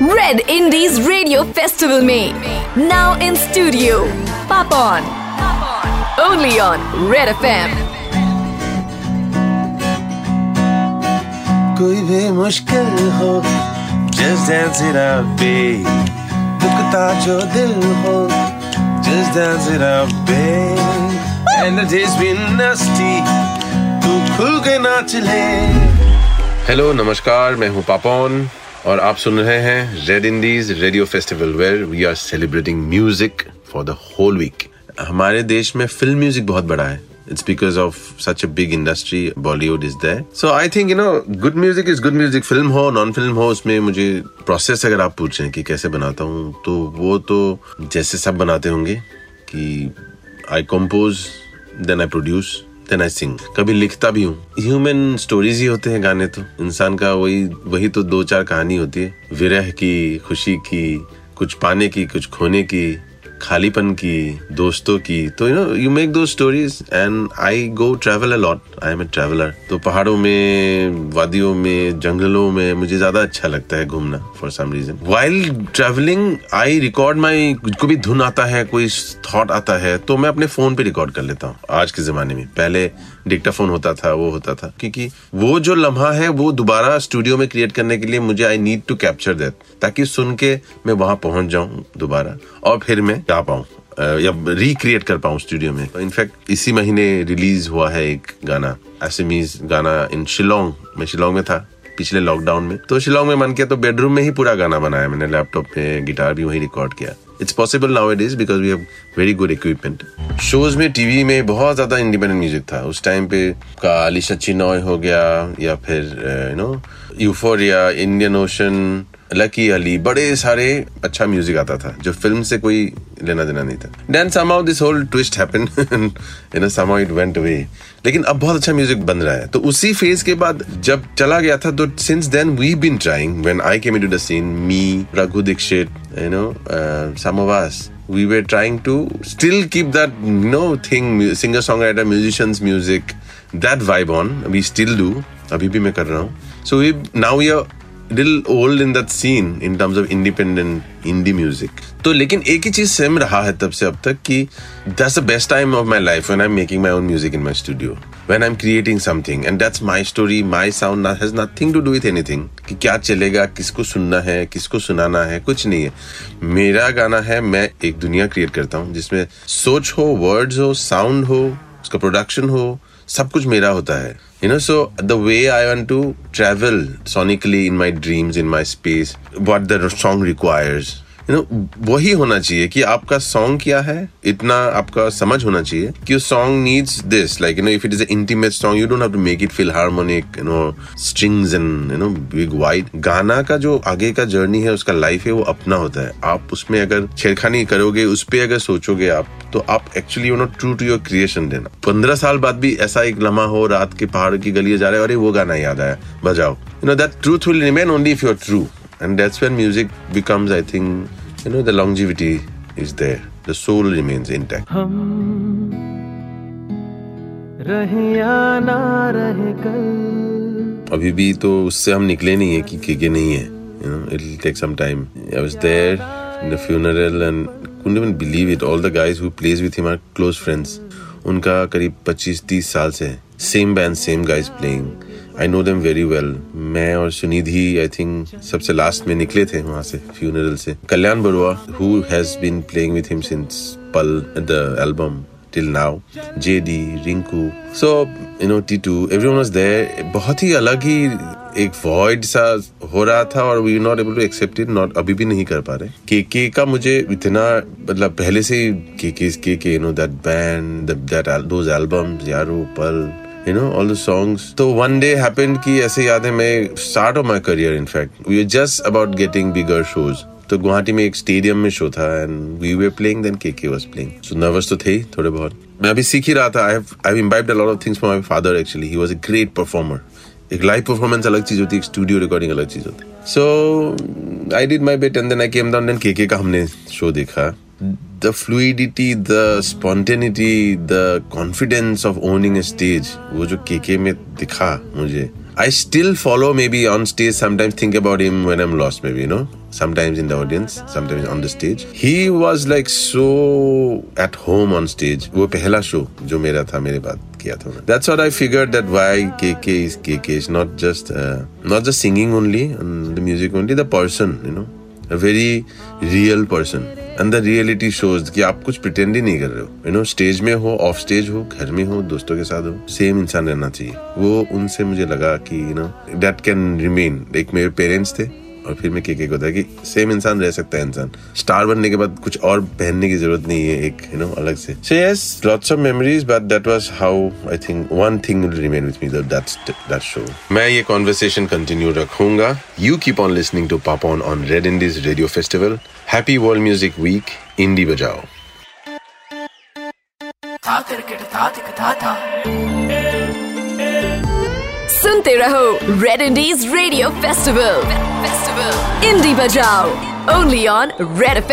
Red Indies Radio Festival में now in studio Papon only on Red FM कोई भी मुश्किल हो just dance it out babe दुखता जो दिल हो just dance it out babe and the day's been nasty तू खुल के नाच ले हेलो नमस्कार मैं हूँ पापोन और आप सुन रहे हैं Red Indies radio festival where we are celebrating music for the whole week हमारे देश में फ़िल्म म्यूज़िक बहुत बड़ा है It's because of such a big industry. Bollywood is there. So I think you know, good music is good music. Film हो, non film हो, उसमें मुझे process अगर आप पूछें कि कैसे बनाता हूँ, तो वो तो जैसे सब बनाते होंगे कि I compose, then I produce, then I sing कभी लिखता भी हूँ। ह्यूमन स्टोरीज ही होते हैं गाने तो। इंसान का वही वही तो दो चार कहानी होती है। विरह की, खुशी की, कुछ पाने की, कुछ खोने की। खालीपन की, दोस्तों की। तो यू नो यू मेक दो stories and I go travel a lot I am a traveller तो पहाड़ों में, वादियों में, जंगलों में मुझे ज़्यादा अच्छा लगता है घूमना for some reason while travelling I record my को भी धुन आता है, कोई थॉट आता है तो मैं अपने फ़ोन पे रिकॉर्ड कर लेता हूँ, आज के जमाने में। पहले डिक्टाफोन होता था, वो होता था। क्योंकि वो जो लम्हा है, वो दोबारा स्टूडियो में क्रिएट करने के लिए मुझे I need to capture that ताकि सुन के मैं वहाँ पहुँच जाऊँ दोबारा। और फिर मैं जा पाऊँ। या रिक्रिएट कर पाऊँ स्टूडियो में। इनफैक्ट इसी महीने रिलीज़ हुआ है एक गाना एसमीज गाना इन शिलोंग मैं शिलोंग में था, पिछले लॉकडाउन में। तो शिलोंग में मन किया तो बेडरूम में ही पूरा गाना बनाया मैंने। लैपटॉप में गिटार भी वही रिकॉर्ड किया। It's possible now it is because we have very good equipment shows में, टीवी में बहुत ज़्यादा इंडिपेंडेंट म्यूज़िक था। उस टाइम पे का अलीशा चिनॉय हो गया, या फिर you know Euphoria Indian Ocean Lucky Ali बड़े सारे अच्छा म्यूज़िक आता था, जो फ़िल्म से कोई लेना देना नहीं था। Then somehow this whole twist happened you know somehow it went away लेकिन अब बहुत अच्छा म्यूज़िक बन रहा है। तो उसी फ़ेज़ के बाद जब चला गया था तो since then we been trying when I came into the scene me Raghu Dikshit you know some of us we were trying to still keep that you know thing singer songwriter musicians music that vibe on we still do अभी भी मैं कर रहा हूँ so we now we are little old in that scene in terms of independent indie music. तो लेकिन एक ही चीज़ same रहा है तब से अब तक कि that's the best time of my life when I'm making my own music in my studio. When I'm creating something and that's my story, my sound has nothing to do with anything. कि क्या चलेगा, किसको सुनना है, किसको सुनाना है, कुछ नहीं है। मेरा गाना है, मैं एक दुनिया क्रिएट करता हूँ, जिसमें सोच हो वर्ड्स हो साउंड हो, उसका प्रोडक्शन हो, सब कुछ मेरा होता है। You know so the way I want to travel sonically in my dreams in my space what the song requires you know वही होना चाहिए कि आपका सॉन्ग क्या है, इतना आपका समझ होना चाहिए कि song needs this like you know if it is a intimate song you don't have to make it feel harmonic you know strings and you know big wide गाना का जो आगे का जर्नी है, उसका लाइफ है, वो अपना होता है। आप उसमें अगर छेड़खानी करोगे, उस पर अगर सोचोगे आप तो आप actually you know true to your creation देना। पंद्रह साल बाद भी ऐसा एक लम्हा हो, रात के पहाड़ की गलियाँ जा रहे अरे वो गाना याद आया, बजाओ। You know that truth will remain only if you're true and that's when music becomes i think you know the longevity is there the soul remains intact रहे या ना रहे कल अभी भी तो उससे हम निकले नहीं है कि के नहीं है you know it'll take some time i was there in the funeral and couldn't even believe it all the guys who plays with him are close friends उनका करीब 25-30 साल से है same band same guys playing I know them very well मैं और Sunidhi I think सबसे last में निकले थे वहाँ से फ्यूनरल से। Kalyan Barua who has been playing with him since पल the album till now JD Rinku, so, you know T2 everyone was there. बहुत ही अलग ही एक वॉइड सा हो रहा था और we not able to accept it not अभी भी नहीं कर पा रहे। के के का मुझे इतना मतलब पहले से के के के के you know that band that those albums यारो पल you know all the songs तो वन डे हैपेंड कि ऐसे याद है मैं start of my career in fact we are just about getting bigger shows तो गुवाहाटी में एक स्टेडियम में शो था and we were playing then के के वाज प्लेइंग सो नर्वस तो थे ही, थोड़े बहुत. मैं अभी सीख ही रहा था I have I imbibed a lot of things from my father actually he was a great performer एक लाइव परफॉर्मेंस अलग चीज़ होती है स्टूडियो रिकॉर्डिंग अलग चीज़ होती. है so I did my bet and then I came down then के का हमने शो देखा. the fluidity, the spontaneity, the confidence of owning a stage, वो जो केके में दिखा मुझे I still follow maybe on stage, sometimes think about him when I'm lost, maybe, you know, sometimes in the audience, sometimes on the stage. He was like so at home on stage. वो पहला show जो मेरा था मेरे बाद किया था That's what I figured that why KK is KK is not just uh, not just singing only and the music only, the person, you know, a very real person. The reality shows कि आप कुछ pretend ही नहीं कर रहे हो। You know stage में हो of stage हो, घर में हो, दोस्तों के साथ हो सेम इंसान रहना चाहिए। वो उनसे मुझे लगा कि you know that can remain एक मेरे पेरेंट्स थे और फिर मैं के को था कि सेम इंसान रह सकता है इंसान। स्टार बनने के बाद कुछ और पहनने की ज़रूरत नहीं है एक यू नो अलग से। So yes lots of memories but that was how I think one thing will remain with me that's that show मैं ये कॉन्वर्सेशन कंटिन्यू रखूँगा। You keep on listening to Papon on Red Indies Radio Festival happy world music week indie बजाओ सुनते रहो Red Indies Radio Festival festival indie बजाओ only on red